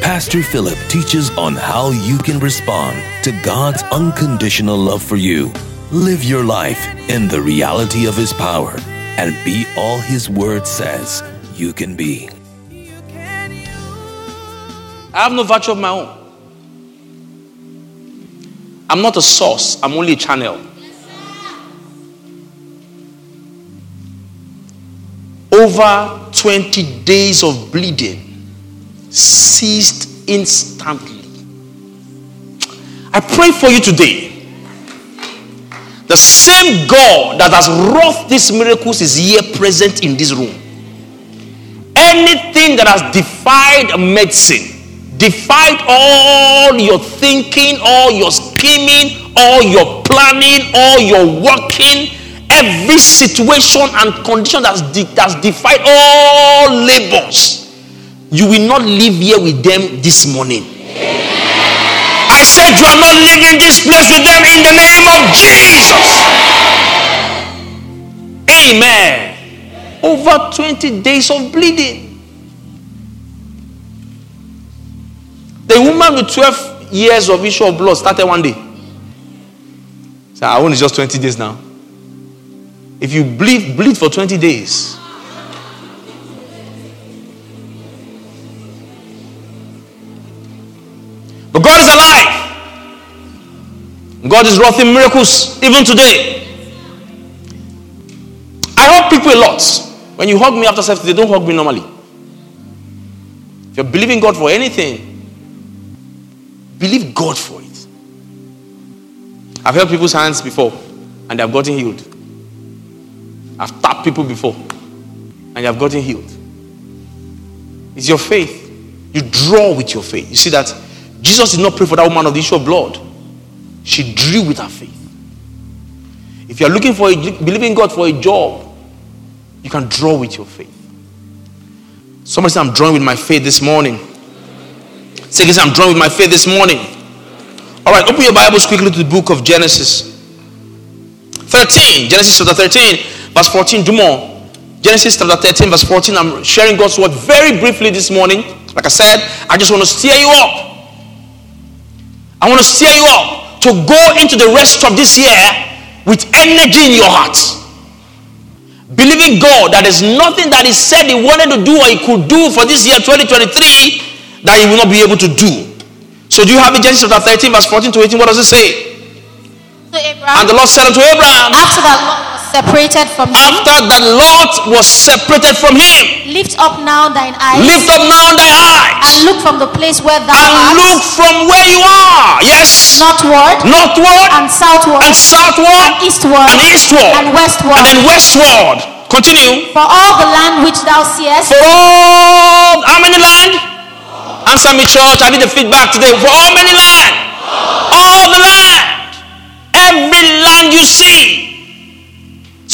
Pastor Philip teaches on how you can respond to God's unconditional love for you. Live your life in the reality of His power and be all His Word says you can be. I have no virtue of my own. I'm not a source, I'm only a channel. Over 20 days of bleeding ceased instantly. I pray for you today. The same God that has wrought these miracles is here present in this room. Anything that has defied medicine, defied all your thinking, all your scheming, all your planning, all your working, every situation and condition that's, that's defied all labors, you will not live here with them this morning. I said you are not leaving this place with them in the name of Jesus. Amen. Over 20 days of bleeding. The woman with 12 years of issue of blood started one day. So I want just 20 days now. If you bleed, bleed for 20 days. But God is alive. God is working miracles even today. I hug people a lot. When you hug me after service, they don't hug me normally. If you're believing God for anything, believe God for it. I've held people's hands before and they have gotten healed. I've tapped people before and they have gotten healed. It's your faith. You draw with your faith. You see that Jesus did not pray for that woman of the issue of blood. She drew with her faith. If you are looking for a, believing God for a job, you can draw with your faith. Somebody said, I'm drawing with my faith this morning. Say, I'm drawing with my faith this morning. All right, open your Bibles quickly to the book of Genesis 13. Genesis chapter 13, verse 14. Do more. Genesis chapter 13, verse 14. I'm sharing God's word very briefly this morning. Like I said, I just want to steer you up. I want to steer you up to go into the rest of this year with energy in your heart. Believing God that there's nothing that He said He wanted to do or He could do for this year 2023 that He will not be able to do. So, do you have in Genesis chapter 13, verse 14 to 18? What does it say? and the Lord said unto Abraham, After that separated from him, after the Lot was separated from him, lift up now thine eyes, lift up now thy eyes, and look from the place where thou art. and art, look from where you are. Yes, northward, northward, and southward, and southward, and eastward, and eastward, and westward, and then westward. Continue. for all the land which thou seest, For all, how many land? Answer me, church. I need the feedback today. For how many land? All the land. Every land you see.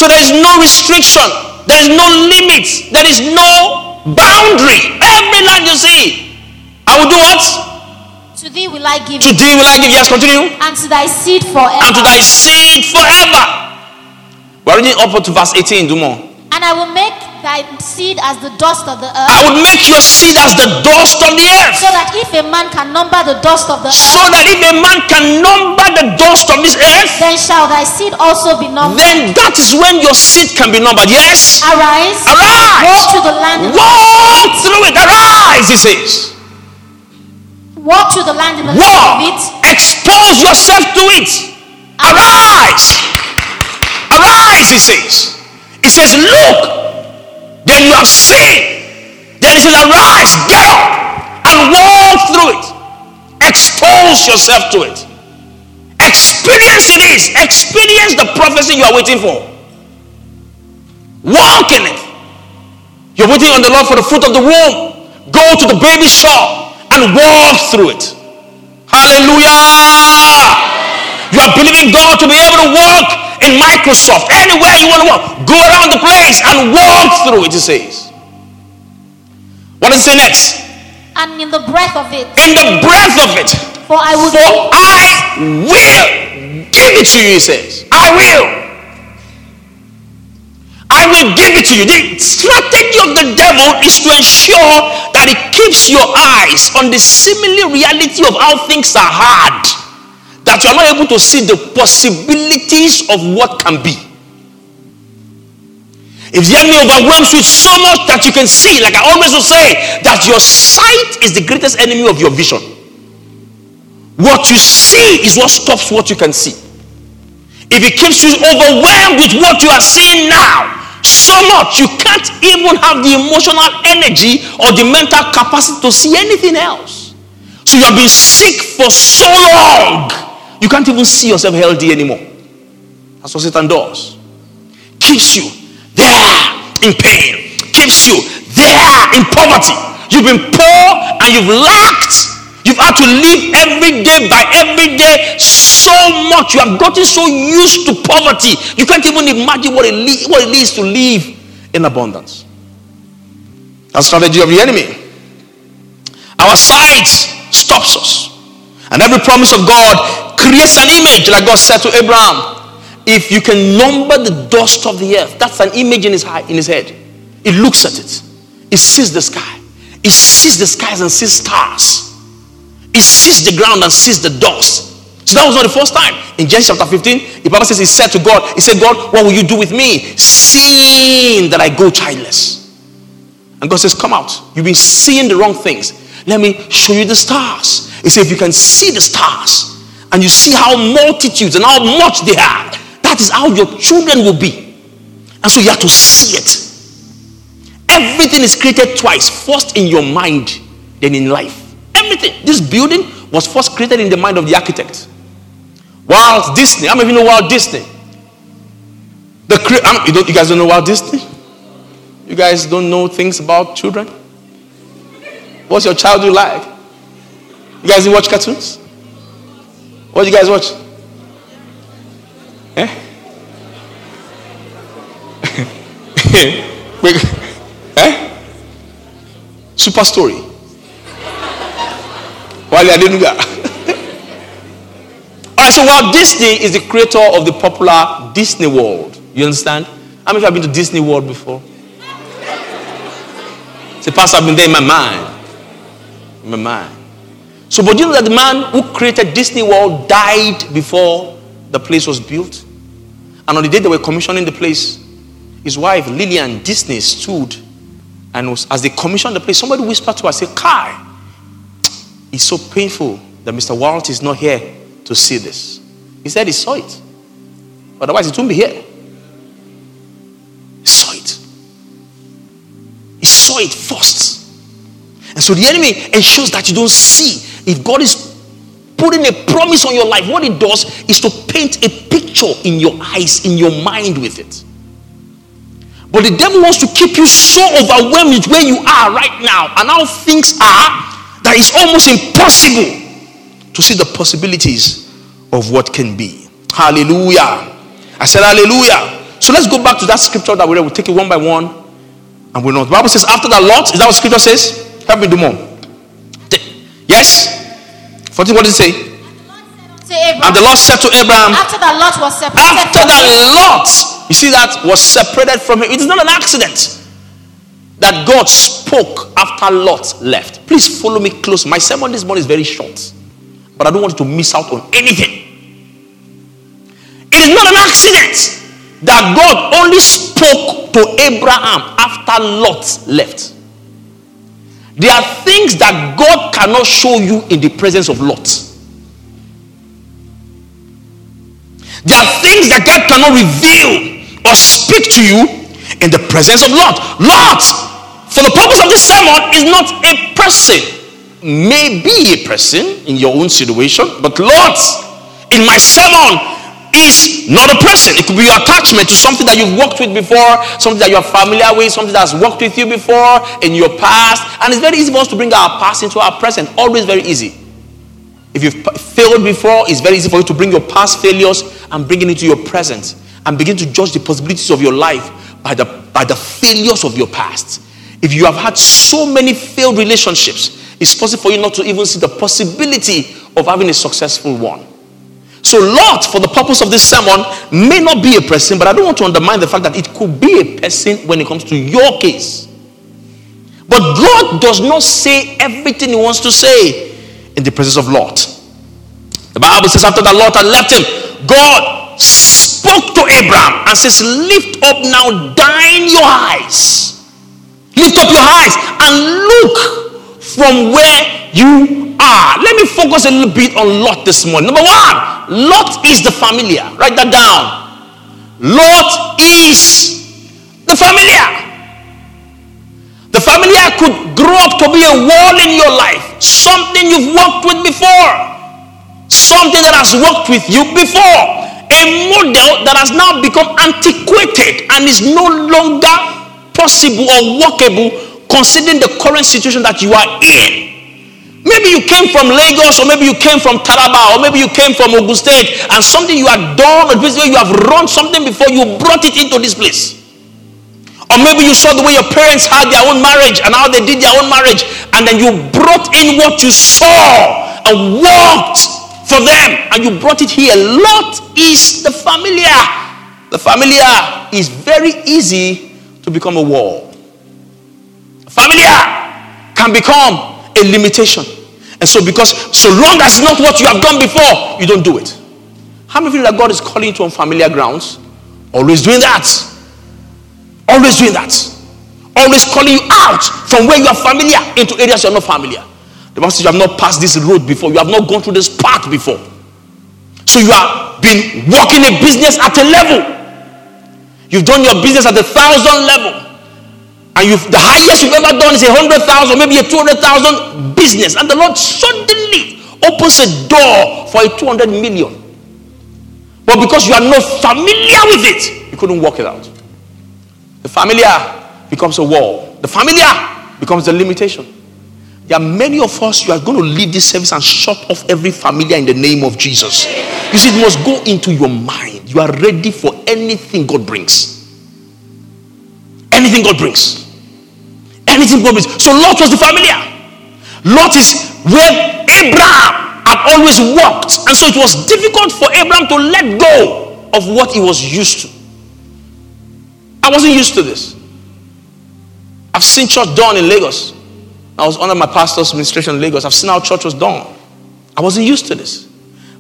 So there is no restriction. There is no limit. There is no boundary. Every land you see. I will do what? to thee will I give To thee will I give. Yes, continue. and to thy seed forever. And to thy seed forever. We're reading up to verse 18. Do more. And I will make thy seed as the dust of the earth, I will make your seed as the dust of the earth. so that if a man can number the dust of the earth. So that if a man can number the dust of this earth, then shall thy seed also be numbered. then that is when your seed can be numbered. Yes? Arise, Arise! walk through the land, Walk through it. Arise, he says. walk through the land in the land Walk. of it, Expose yourself to it. Arise. Arise, he says. He says, Look. Then you have seen. Then he says, Arise, get up, and walk through it. Expose yourself to it. Experience it is. Experience the prophecy you are waiting for. Walk in it. You're waiting on the Lord for the fruit of the womb. Go to the baby shop and walk through it. Hallelujah. You are believing God to be able to work in Microsoft, anywhere you want to work. Go around the place and walk through it, it says. What does it say next? And in the breath of it. In the breath of it. For I will For give, I will give it to you, he says. I will. I will give it to you. The strategy of the devil is to ensure that it keeps your eyes on the seemingly reality of how things are hard, that you are not able to see the possibilities of what can be. If the enemy overwhelms you so much that you can see, like I always will say, that your sight is the greatest enemy of your vision. What you see is what stops what you can see. If it keeps you overwhelmed with what you are seeing now, so much you can't even have the emotional energy or the mental capacity to see anything else. So you have been sick for so long, you can't even see yourself healthy anymore. That's what Satan does. Keeps you there in pain, keeps you there in poverty. You've been poor and you've lacked. You've had to live every day by every day so much. You have gotten so used to poverty. You can't even imagine what it, le- what it is to live in abundance. That's the strategy of the enemy. Our sight stops us. And every promise of God creates an image, like God said to Abraham. If you can number the dust of the earth, that's an image in his, in his head. He looks at it, he sees the sky, he sees the skies and sees stars. He sees the ground and sees the dust. So that was not the first time. In Genesis chapter 15, the Bible says he said to God, He said, God, what will you do with me? Seeing that I go childless. And God says, Come out. You've been seeing the wrong things. Let me show you the stars. He said, If you can see the stars and you see how multitudes and how much they are, that is how your children will be. And so you have to see it. Everything is created twice first in your mind, then in life. Everything. This building was first created in the mind of the architect. Walt Disney. Many of you know Walt Disney? The um, you, don't, you guys don't know Walt Disney? You guys don't know things about children? What's your childhood like? You guys watch cartoons? What do you guys watch? Eh? Wait, eh? Super Story. Wale Adenuga. All right, so Walt Disney is the creator of the popular Disney World. You understand? How many of you have been to Disney World before? Say, Pastor, I've been there in my mind. My mind. So, but you know that the man who created Disney World died before the place was built? And on the day they were commissioning the place, his wife, Lillian Disney, stood and was, as they commissioned the place, somebody whispered to her, say, Kai, it's so painful that Mr. Walt is not here to see this. He said he saw it. Otherwise, it wouldn't be here. He saw it. He saw it first. And so the enemy ensures that you don't see. If God is putting a promise on your life, what it does is to paint a picture in your eyes, in your mind with it. But the devil wants to keep you so overwhelmed with where you are right now and how things are that it's almost impossible to see the possibilities of what can be. Hallelujah. I said, Hallelujah. So let's go back to that scripture that we read. We'll take it one by one. And we know. The Bible says, after that, Lot, is that what scripture says? Help me do more. Yes? 14, what did he say? And the Lord said to Abraham, After that Lot was separated after that Lot, you see that, was separated from him. It is not an accident that God spoke after Lot left. Please follow me close. My sermon this morning is very short, but I don't want you to miss out on anything. It is not an accident that God only spoke to Abraham after Lot left. There are things that God cannot show you in the presence of Lot. There are things that God cannot reveal or speak to you in the presence of Lot. Lot, for the purpose of this sermon, is not a person. May be a person in your own situation, but Lot, in my sermon, is not a person. It could be your attachment to something that you've worked with before, something that you're familiar with, something that's worked with you before in your past. And it's very easy for us to bring our past into our present. Always very easy. If you've failed before, it's very easy for you to bring your past failures and bring it into your present and begin to judge the possibilities of your life by the, by the failures of your past. If you have had so many failed relationships, it's possible for you not to even see the possibility of having a successful one. So, Lot, for the purpose of this sermon, may not be a person, but I don't want to undermine the fact that it could be a person when it comes to your case. But God does not say everything He wants to say in the presence of Lot. The Bible says, after that Lot had left him, God spoke to Abraham and says, Lift up now thine your eyes. Lift up your eyes and look from where you are. Let me focus a little bit on Lot this morning. Number one, Lot is the familiar. Write that down. Lot is the familiar. The familiar could grow up to be a wall in your life, something you've worked with before, something that has worked with you before, a model that has now become antiquated and is no longer possible or workable considering the current situation that you are in. Maybe you came from Lagos, or maybe you came from Taraba, or maybe you came from State, and something you had done, or basically you have run something before, you brought it into this place. Or maybe you saw the way your parents had their own marriage and how they did their own marriage, and then you brought in what you saw and worked for them, and you brought it here. Lot is the familiar. The familiar is very easy to become a wall. Familiar can become a limitation. And so, because so long as not what you have done before, you don't do it. How many feel that God is calling you to unfamiliar grounds? Always doing that. Always doing that. Always calling you out from where you are familiar into areas you are not familiar. The Bible says you have not passed this road before, you have not gone through this path before. So you have been working a business at a level. You've done your business at a thousand level. And you've, the highest you've ever done is a hundred thousand, maybe a two hundred thousand business. And the Lord suddenly opens a door for a two hundred million. But because you are not familiar with it, you couldn't work it out. The familiar becomes a wall. The familiar becomes the limitation. There are many of us, who are going to leave this service and shut off every familiar in the name of Jesus. You see, it must go into your mind. You are ready for anything God brings. Anything God brings. Anything brings. So Lot was the familiar. Lot is where Abraham had always walked. And so it was difficult for Abraham to let go of what he was used to. I wasn't used to this. I've seen church done in Lagos. I was under my pastor's administration in Lagos. I've seen how church was done. I wasn't used to this.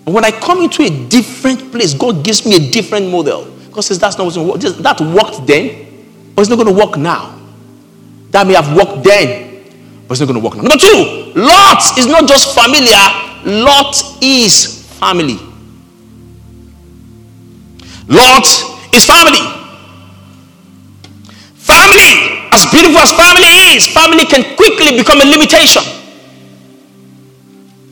But when I come into a different place, God gives me a different model. God says that's not what that worked then, but it's not going to work now. That may have worked then, but it's not going to work now. Number two, Lot is not just familiar, Lot is family. Lot is family. Family, as beautiful as family is, family can quickly become a limitation.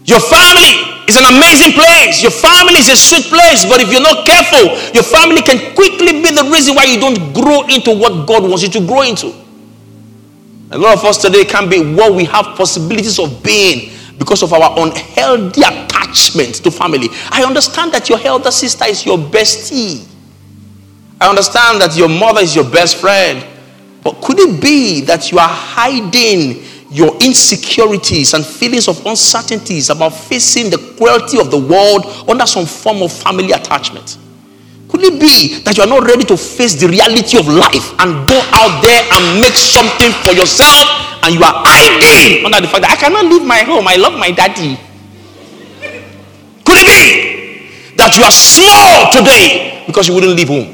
Your family is an amazing place. Your family is a sweet place, but if you're not careful, your family can quickly be the reason why you don't grow into what God wants you to grow into. A lot of us today can be what we have possibilities of being because of our unhealthy attachment to family. I understand that your elder sister is your bestie. I understand that your mother is your best friend. But could it be that you are hiding your insecurities and feelings of uncertainties about facing the cruelty of the world under some form of family attachment? Could it be that you are not ready to face the reality of life and go out there and make something for yourself and you are hiding under the fact that I cannot leave my home, I love my daddy? Could it be that you are small today because you wouldn't leave home?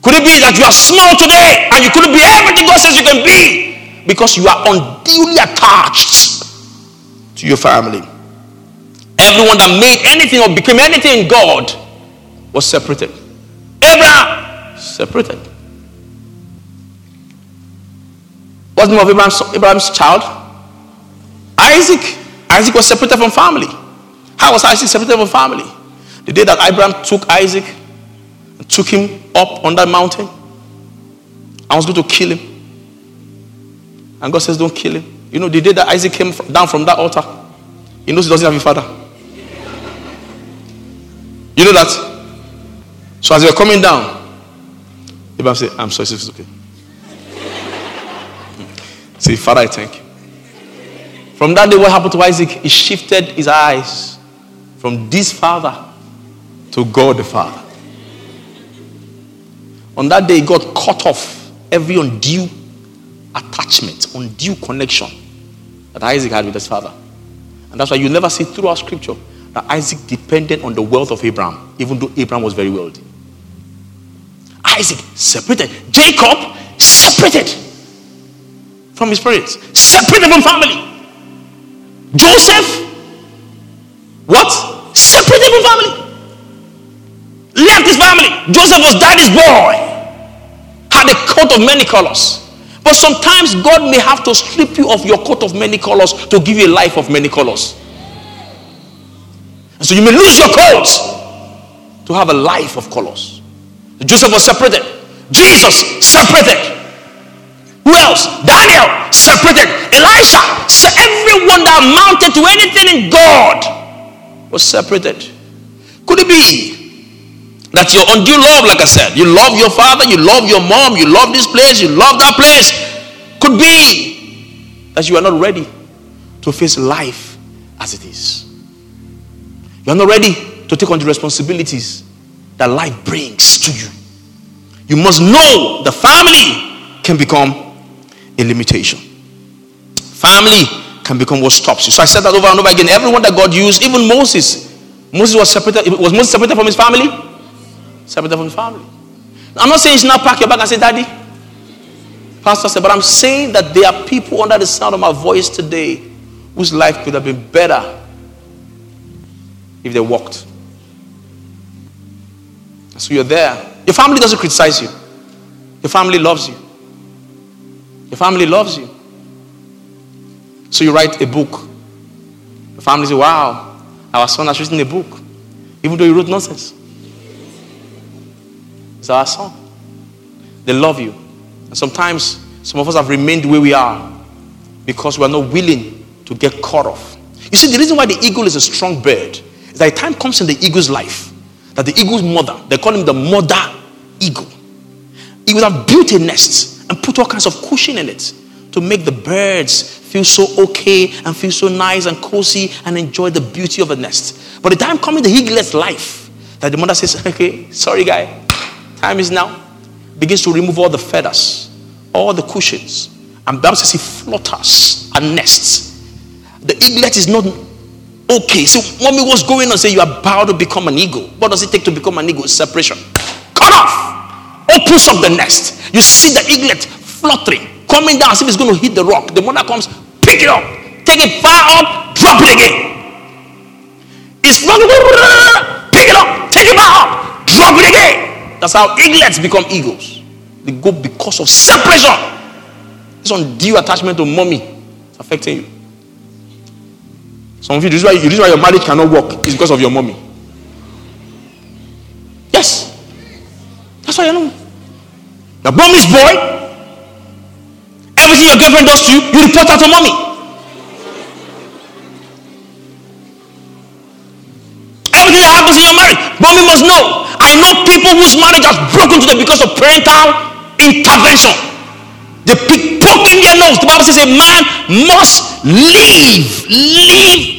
Could it be that you are small today and you couldn't be everything God says you can be because you are unduly attached to your family? Everyone that made anything or became anything in God was separated. Abraham separated. What's the name of Abraham's, Abraham's child? Isaac. Isaac was separated from family. How was Isaac separated from family? The day that Abraham took Isaac and took him up on that mountain. I was going to kill him. And God says, Don't kill him. You know, the day that Isaac came down from that altar, He knows he doesn't have a father. You know that? So as were coming down, Abraham said, I'm sorry, it's okay. Hmm. Say, Father, I thank you. From that day, what happened to Isaac? He shifted his eyes from this father to God the Father. On that day, God cut off every undue attachment, undue connection that Isaac had with his father. And that's why you never see throughout scripture Isaac depended on the wealth of Abraham, even though Abraham was very wealthy. Isaac separated. Jacob separated from his parents, separated from family. Joseph, what? Separated from family. Left his family. Joseph was daddy's boy. Had a coat of many colors. But sometimes God may have to strip you of your coat of many colors to give you a life of many colors. So you may lose your coat to have a life of colors. Joseph was separated. Jesus separated. Who else? Daniel separated. Elisha. So everyone that amounted to anything in God was separated. Could it be that your undue love, like I said, you love your father, you love your mom, you love this place, you love that place, could be that you are not ready to face life as it is. You are not ready to take on the responsibilities that life brings to you. You must know the family can become a limitation. Family can become what stops you. So I said that over and over again. Everyone that God used, even Moses, Moses was separated. Was Moses separated from his family? Separated from his family. I'm not saying should not pack your bag and say, Daddy. Pastor said, but I'm saying that there are people under the sound of my voice today whose life could have been better if they walked. So you're there. Your family doesn't criticize you. Your family loves you. Your family loves you. So you write a book. The family says, Wow, our son has written a book. Even though he wrote nonsense. It's our son. They love you. And sometimes some of us have remained where we are because we are not willing to get caught off. You see, the reason why the eagle is a strong bird that a time comes in the eagle's life that the eagle's mother, they call him the mother eagle, he would have built a nest and put all kinds of cushion in it to make the birds feel so okay and feel so nice and cozy and enjoy the beauty of a nest. But the time coming the eaglet's life that the mother says, okay, sorry guy, time is now, begins to remove all the feathers, all the cushions, and Bible says he flutters and nests. The eaglet is not Okay, so mommy, what's going on? Say you are about to become an eagle. What does it take to become an eagle? Separation. Cut off. Opens up the nest. You see the eaglet fluttering, coming down as if it's going to hit the rock. The mother comes, pick it up, take it far up, drop it again. It's fluttering, pick it up, take it far up, drop it again. That's how eaglets become eagles. They go because of separation. This undue attachment to mommy affecting you. Some of you, this is why, this is why your marriage cannot work. It's because of your mommy. Yes. That's why you know. The mommy's boy. Everything your girlfriend does to you, you report out to mommy. Everything that happens in your marriage, mommy must know. I know people whose marriage has broken to them because of parental intervention. They pick poking their nose. The Bible says a man must leave, leave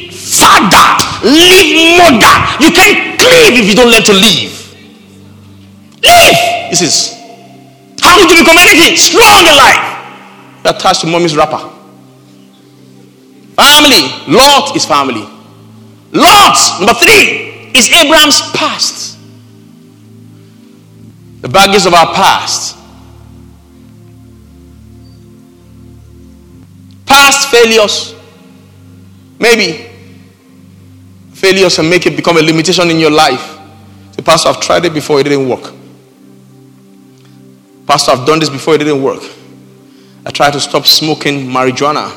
father, leave mother. You can't live if you don't learn to leave. Leave! This is how did you become anything strong in life? You're attached to mommy's wrapper. Family. Lot is family. Lot, number three, is Abraham's past. The baggage of our past. Past failures. Maybe failures and make it become a limitation in your life. Pastor, I've tried it before, it didn't work. Pastor, I've done this before, it didn't work. I tried to stop smoking marijuana.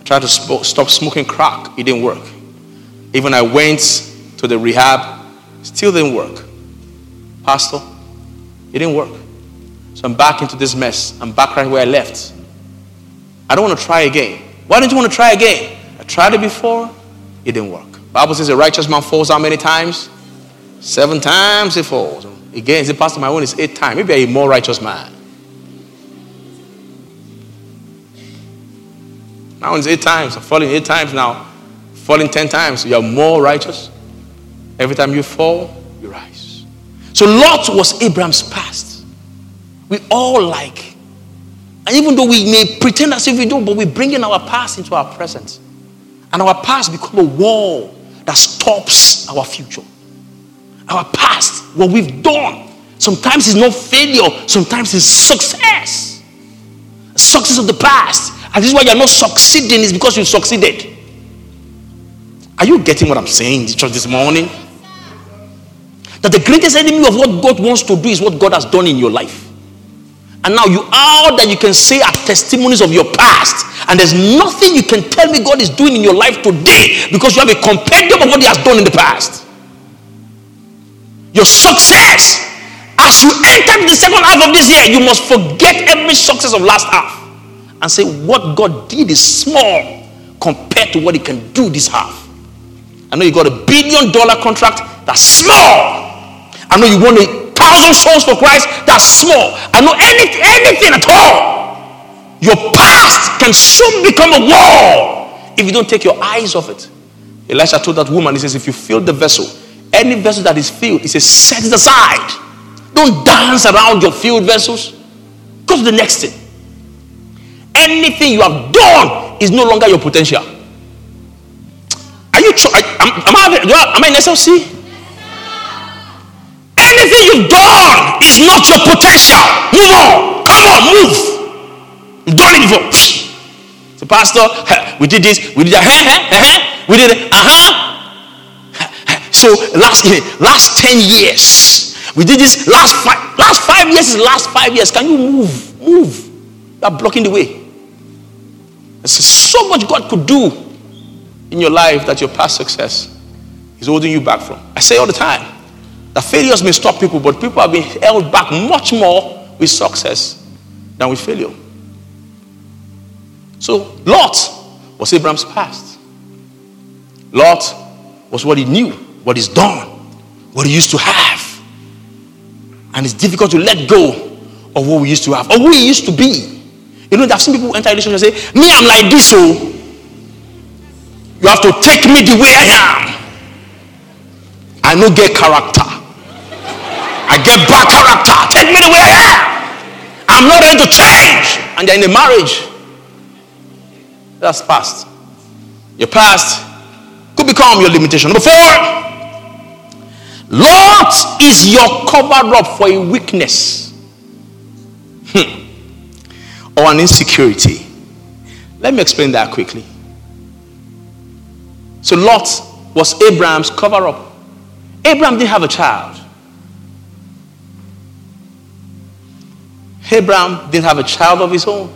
I tried to sp- stop smoking crack, it didn't work. Even I went to the rehab, still didn't work. Pastor, it didn't work. So I'm back into this mess. I'm back right where I left. I don't want to try again. Why don't you want to try again? I tried it before, it didn't work. Bible says a righteous man falls how many times? Seven times he falls. Again, the pastor, my own is eight times. Maybe a more righteous man. Now it's eight times. I'm falling eight times now. Falling ten times. You are more righteous. Every time you fall, you rise. So Lot was Abraham's past. We all like. And even though we may pretend as if we don't, but we bring in our past into our present. And our past become a wall that stops our future. Our past, what we've done, sometimes it's not failure, sometimes it's success. Success of the past. And this is why you're not succeeding, is because you succeeded. Are you getting what I'm saying, church, this morning? That the greatest enemy of what God wants to do is what God has done in your life. And now you all that you can say are testimonies of your past. And there's nothing you can tell me God is doing in your life today because you have a compendium of what He has done in the past. Your success, as you enter the second half of this year, you must forget every success of last half and say, What God did is small compared to what He can do this half. I know you got a billion dollar contract, that's small. I know you want a thousand souls for Christ, that's small. I know anything, anything at all. Your past can soon become a wall if you don't take your eyes off it. Elisha told that woman, he says, if you fill the vessel, any vessel that is filled, he says, set it aside. Don't dance around your filled vessels. Go to the next thing. Anything you have done is no longer your potential. Are you? Tr- am, am, I, am I in SLC? Anything you've done is not your potential. Move on. Come on, move. It before. So, Pastor, we did this, we did that, we did it, uh huh. So last last 10 years, we did this last five last five years is last five years. Can you move? Move. You are blocking the way. There's so much God could do in your life that your past success is holding you back from. I say all the time that failures may stop people, but people have been held back much more with success than with failure. So Lot was Abraham's past. Lot was what he knew, what he's done, what he used to have. And it's difficult to let go of what we used to have or who he used to be. You know, I've seen people enter a relationship and say, Me, I'm like this, so oh. you have to take me the way I am. I no get character. I get bad character. Take me the way I am. I'm not ready to change. And they're in a marriage that's past. Your past could become your limitation. Number four, Lot is your cover up for a weakness hmm. or an insecurity. Let me explain that quickly. So, Lot was Abraham's cover up. Abraham didn't have a child. Abraham didn't have a child of his own.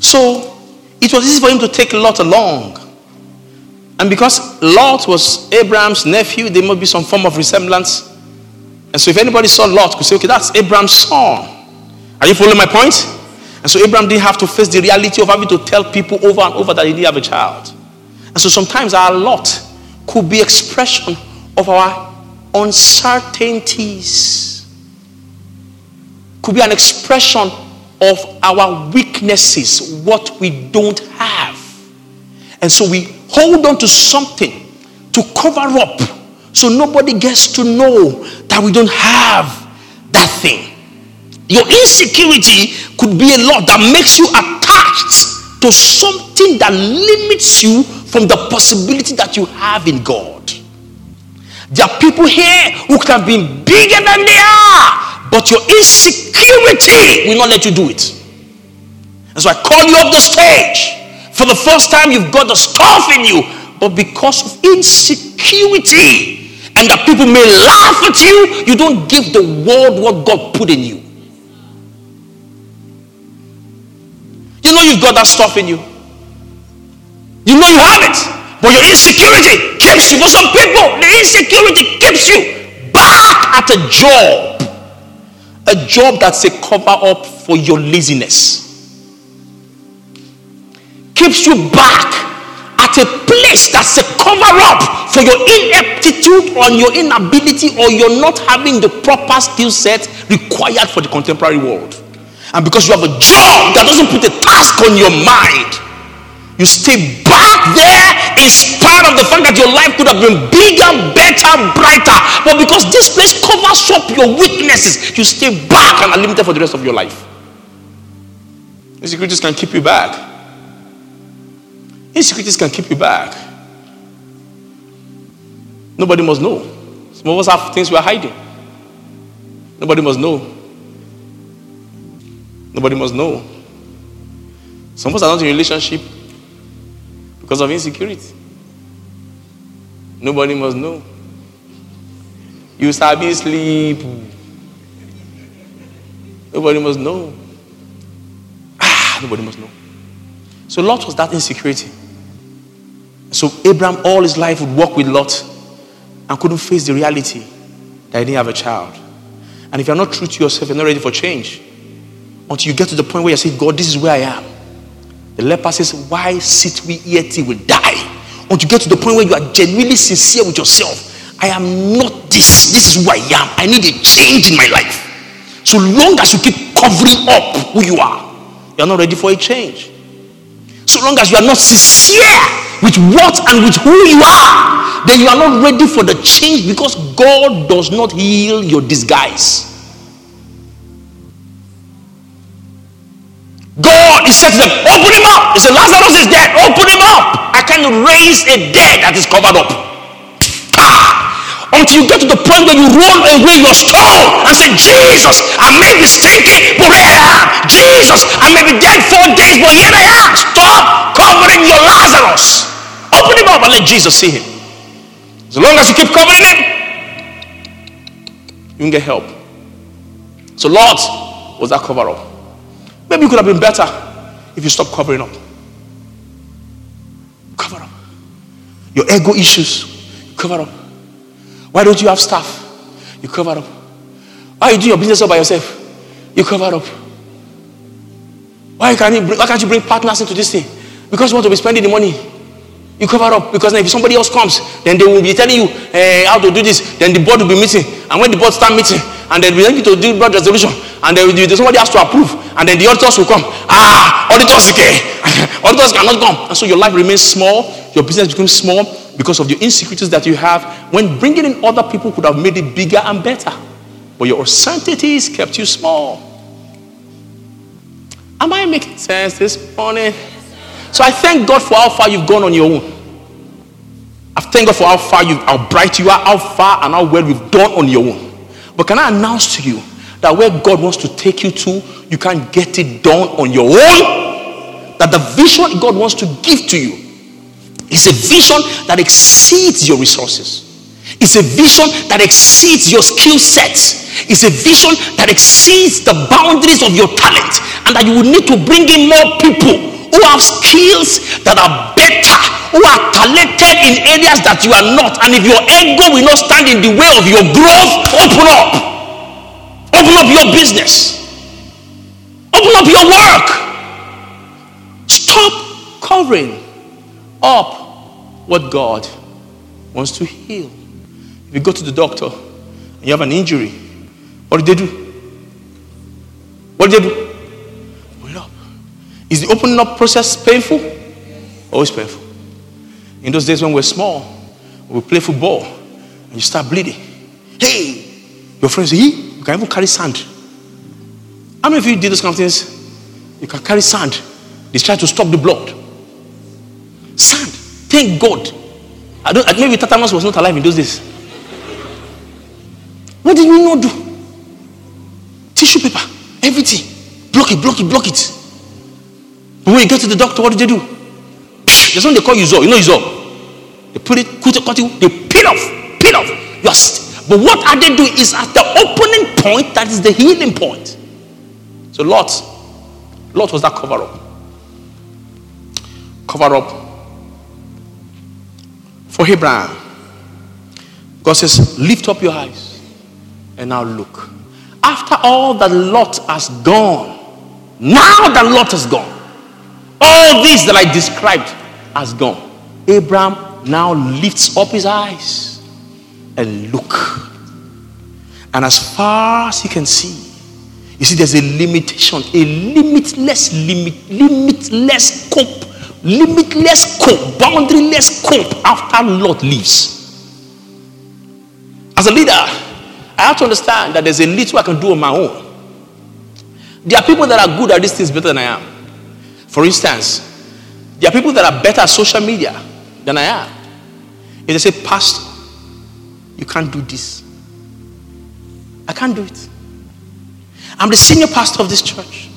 So, it was easy for him to take Lot along. And because Lot was Abraham's nephew, there must be some form of resemblance. And so if anybody saw Lot, could say, okay, that's Abraham's son. Are you following my point? And so Abraham didn't have to face the reality of having to tell people over and over that he didn't have a child. And so sometimes our lot could be expression of our uncertainties. Could be an expression of our weaknesses, what we don't have. And so we hold on to something to cover up so nobody gets to know that we don't have that thing. Your insecurity could be a lot that makes you attached to something that limits you from the possibility that you have in God. There are people here who could have been bigger than they are, but your insecurity will not let you do it. And so I call you up the stage. For the first time, you've got the stuff in you, but because of insecurity, and that people may laugh at you, you don't give the world what God put in you. You know you've got that stuff in you. You know you have it. But your insecurity keeps you. For some people, the insecurity keeps you back at a job a job that's a cover up for your laziness. Keeps you back at a place that's a cover up for your ineptitude or your inability or you're not having the proper skill set required for the contemporary world. And because you have a job that doesn't put a task on your mind, you stay back there part of the fact that your life could have been bigger, better, brighter. But because this place covers up your weaknesses, you stay back and are limited for the rest of your life. Insecurities can keep you back. Insecurities can keep you back. Nobody must know. Some of us have things we're hiding. Nobody must know. Nobody must know. Some of us are not in relationship because of insecurity. Nobody must know. You sabi sleep. Nobody must know. Ah, nobody must know. So Lot was that insecurity. So Abraham all his life would walk with Lot and couldn't face the reality that he didn't have a child. And if you're not true to yourself, you're not ready for change. Until you get to the point where you say, God, this is where I am. The leper says, Why sit we here till we die? Until you get to the point where you are genuinely sincere with yourself. I am not this. This is who I am. I need a change in my life. So long as you keep covering up who you are, you're not ready for a change. So long as you are not sincere with what and with who you are, then you are not ready for the change because God does not heal your disguise. God he said to them, open him up. He said, Lazarus is dead. Open him up. I can raise a dead that is covered up. Ah, until you get to the point where you roll away your stone and say, Jesus, I may be stinking, but here I am. Jesus, I may be dead four days, but here I am. Stop covering your Lazarus. Open him up and let Jesus see him. As long as you keep covering him, you can get help. So, Lord, was that cover up? Maybe it could have been better if you stop covering up. Cover up. Your ego issues, cover up. Why don't you have staff? You cover up. Why you do your business all by yourself? You cover up. Why can't you bring, why can't you bring partners into this thing? Because you want to be spending the money. You cover up because if somebody else comes, then they will be telling you eh, how to do this. Then the board will be meeting, and when the board start meeting, and then we need to do board resolution, and then somebody has to approve, and then the auditors will come. Ah, auditors okay, auditors cannot come, and so your life remains small. Your business becomes small because of the insecurities that you have. When bringing in other people could have made it bigger and better, but your sanctities kept you small. Am I making sense this morning? So I thank God for how far you've gone on your own. I thank God for how far you, how bright you are, how far and how well you've done on your own. But can I announce to you that where God wants to take you to, you can't get it done on your own? That the vision God wants to give to you is a vision that exceeds your resources. It's a vision that exceeds your skill sets. It's a vision that exceeds the boundaries of your talent. And that you will need to bring in more people who have skills that are better, who are talented in areas that you are not. And if your ego will not stand in the way of your growth, open up. Open up your business. Open up your work. Stop covering up what God wants to heal. If you go to the doctor and you have an injury, what did they do? What did they do? Open up. Is the opening up process painful? Always painful. In those days when we we're small, we play football and you start bleeding. Hey, your friends say, you can even carry sand. How many of you did those kind of things? You can carry sand. They try to stop the blood. Sand. Thank God. I don't, maybe tetanus was not alive in those days. What did we not do? Tissue paper, everything. Block it, block it, block it. But when you get to the doctor, what did they do? There's one they call you Zor. You know Zor. They put it, cut it, cut it, they peel off. But what are they doing is at the opening point that is the healing point. So Lot, Lot was that cover up. Cover up for Abraham. God says, Lift up your eyes and now look. After all that Lot has gone, now that Lot has gone, all this that I described has gone. Abraham now lifts up his eyes and look. And as far as he can see, you see, there's a limitation, a limitless, limit, limitless scope, limitless scope, boundaryless scope after Lot leaves. As a leader, I have to understand that there's a little I can do on my own. There are people that are good at these things better than I am. For instance, there are people that are better at social media than I am. If they say, Pastor, you can't do this, I can't do it. I'm the senior pastor of this church.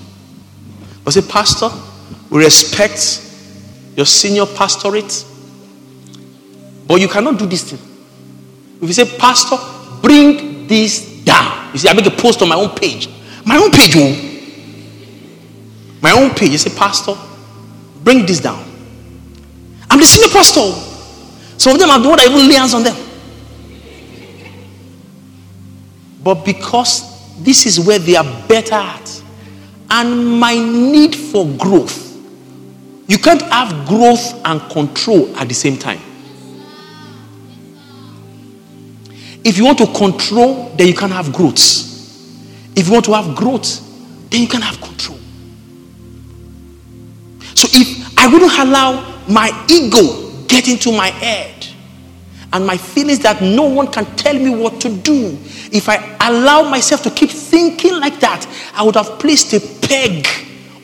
I say, Pastor, we respect your senior pastorate, but you cannot do this thing. If you say, Pastor, bring this down. You see, I make a post on my own page. My own page, oh. My own page. You say, Pastor, bring this down. I'm the senior pastor. Oh. Some of them are the one that even lay hands on them. But because this is where they are better at. And my need for growth. You can't have growth and control at the same time. If you want to control, then you can't have growth. If you want to have growth, then you can have control. So if I wouldn't allow my ego get into my head and my feelings that no one can tell me what to do, if I allow myself to keep thinking like that, I would have placed a peg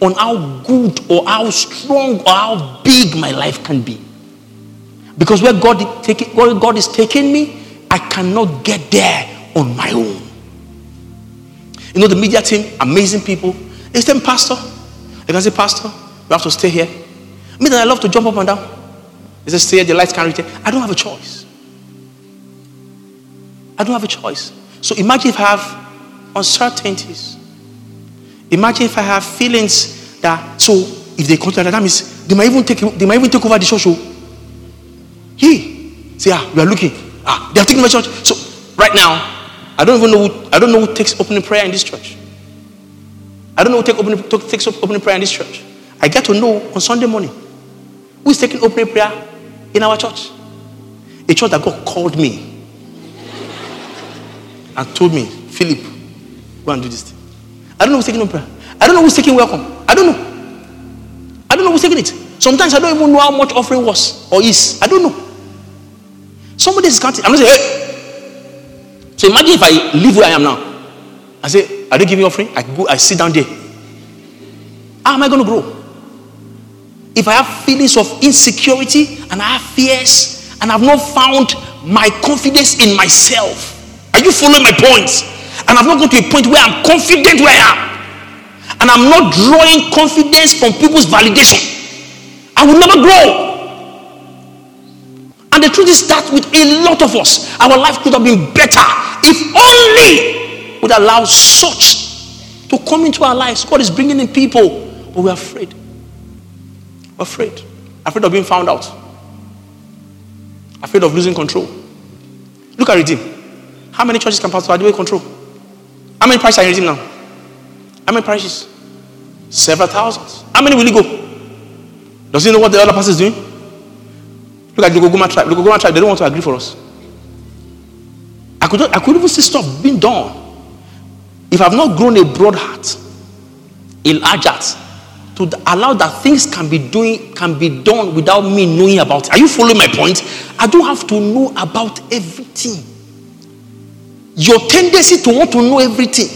on how good or how strong or how big my life can be. Because where God, taking, where God is taking me, I cannot get there on my own. You know, the media team, amazing people. They say, Pastor, they can say, Pastor, you have to stay here. Me that I love to jump up and down. They say, stay here, the lights can't reach I don't have a choice. I don't have a choice. So imagine if I have uncertainties. Imagine if I have feelings that so if they come to that means they might even take they might even take over the church. Oh. He say, ah, we are looking. Ah, they are taking my church. So right now, I don't even know who, I don't know who takes opening prayer in this church. I don't know who take opening, takes opening prayer in this church. I get to know on Sunday morning who is taking opening prayer in our church. A church that God called me and told me, Philip, go and do this thing. I don't know who's taking no prayer. I don't know who's taking welcome. I don't know. I don't know who's taking it. Sometimes I don't even know how much offering was or is. I don't know. Somebody is counting. I'm not saying, hey. So imagine if I live where I am now. I say, are they giving offering? I go, I sit down there. How am I going to grow? If I have feelings of insecurity and I have fears and I've not found my confidence in myself, you following my points? And I've not gone to a point where I'm confident where I am. And I'm not drawing confidence from people's validation. I will never grow. And the truth is that with a lot of us, our life could have been better if only would allow such to come into our lives. God is bringing in people, but we're afraid. We're afraid. Afraid of being found out. Afraid of losing control. Look at Redeem. How many churches can Pastor Adeboye control? How many parishes are in Redeem now? How many parishes? Several thousands. How many will he go? Does he know what the other pastor is doing? Look at the Gogoma tribe. The Gogoma tribe, they don't want to agree for us. I could, I could even see stuff being done. If I've not grown a broad heart, a large heart, to allow that things can be doing can be done without me knowing about it. Are you following my point? I don't have to know about everything. Your tendency to want to know everything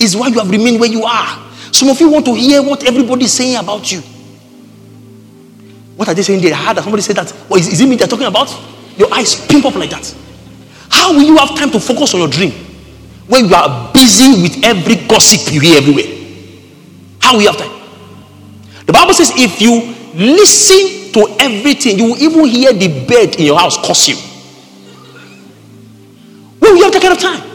is why you have remained where you are. Some of you want to hear what everybody is saying about you. What are they saying? They heard that somebody said that. Or is, is it me they're talking about? Your eyes pimp up like that. How will you have time to focus on your dream when you are busy with every gossip you hear everywhere? How will you have time? The Bible says if you listen to everything, you will even hear the bed in your house curse you. When will you have that kind of time?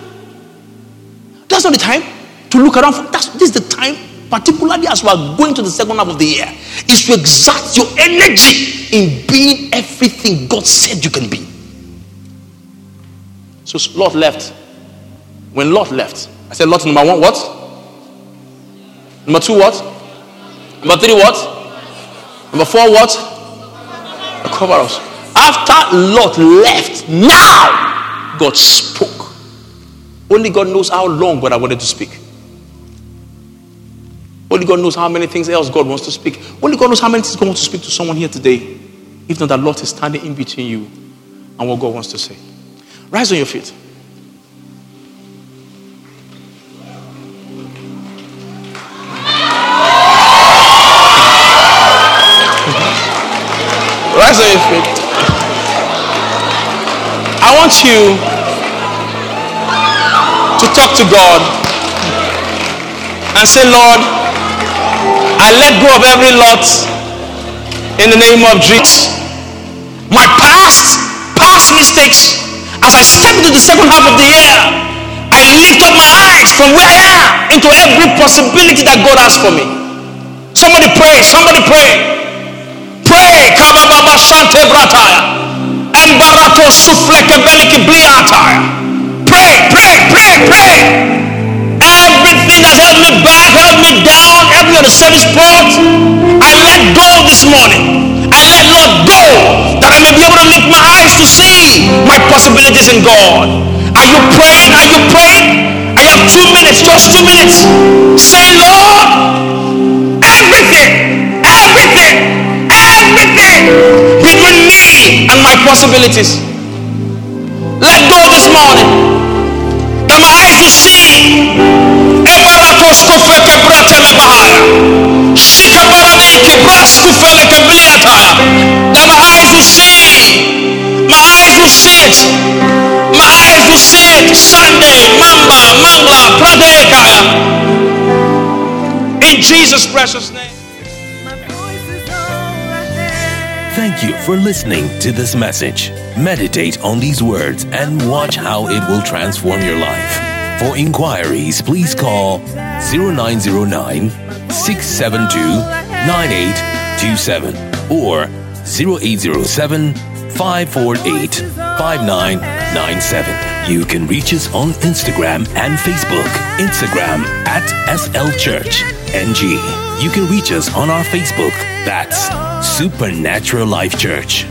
That's not the time to look around. For, that's, this is the time particularly as we are going to the second half of the year, is to exert your energy in being everything God said you can be. So Lot left. When Lot left, I said, Lot number one, what? Number two, what? Number three, what? Number four, what? A cover us. After Lot left, now God spoke. Only God knows how long God I wanted to speak. Only God knows how many things else God wants to speak. Only God knows how many things God wants to speak to someone here today. If not, that Lot is standing in between you and what God wants to say. Rise on your feet. Rise on your feet. I want you to God and say, Lord, I let go of every lot in the name of Jesus. My past, past mistakes, as I step into the second half of the year, I lift up my eyes from where I am into every possibility that God has for me. Somebody pray, somebody pray. Pray, Kabababa Shante Sufleke Beliki. Pray, pray, pray. Everything that's held me back, held me down, held me on the service port, I let go this morning. I let Lord go that I may be able to lift my eyes to see my possibilities in God. Are you praying? Are you praying? I have two minutes, just two minutes. Say, Lord, everything, everything, everything between me and my possibilities. Kufele kebliataya. That my eyes will see. My eyes will see it. My eyes will see it. Sunday, Mamba, Mangla, Pradekaya. In Jesus' precious name. Thank you for listening to this message. Meditate on these words and watch how it will transform your life. For inquiries, please call 0909 672 9827 or 0807 548 5997. You can reach us on Instagram and Facebook. Instagram at SL Church NG. You can reach us on our Facebook. That's Supernatural Life Church.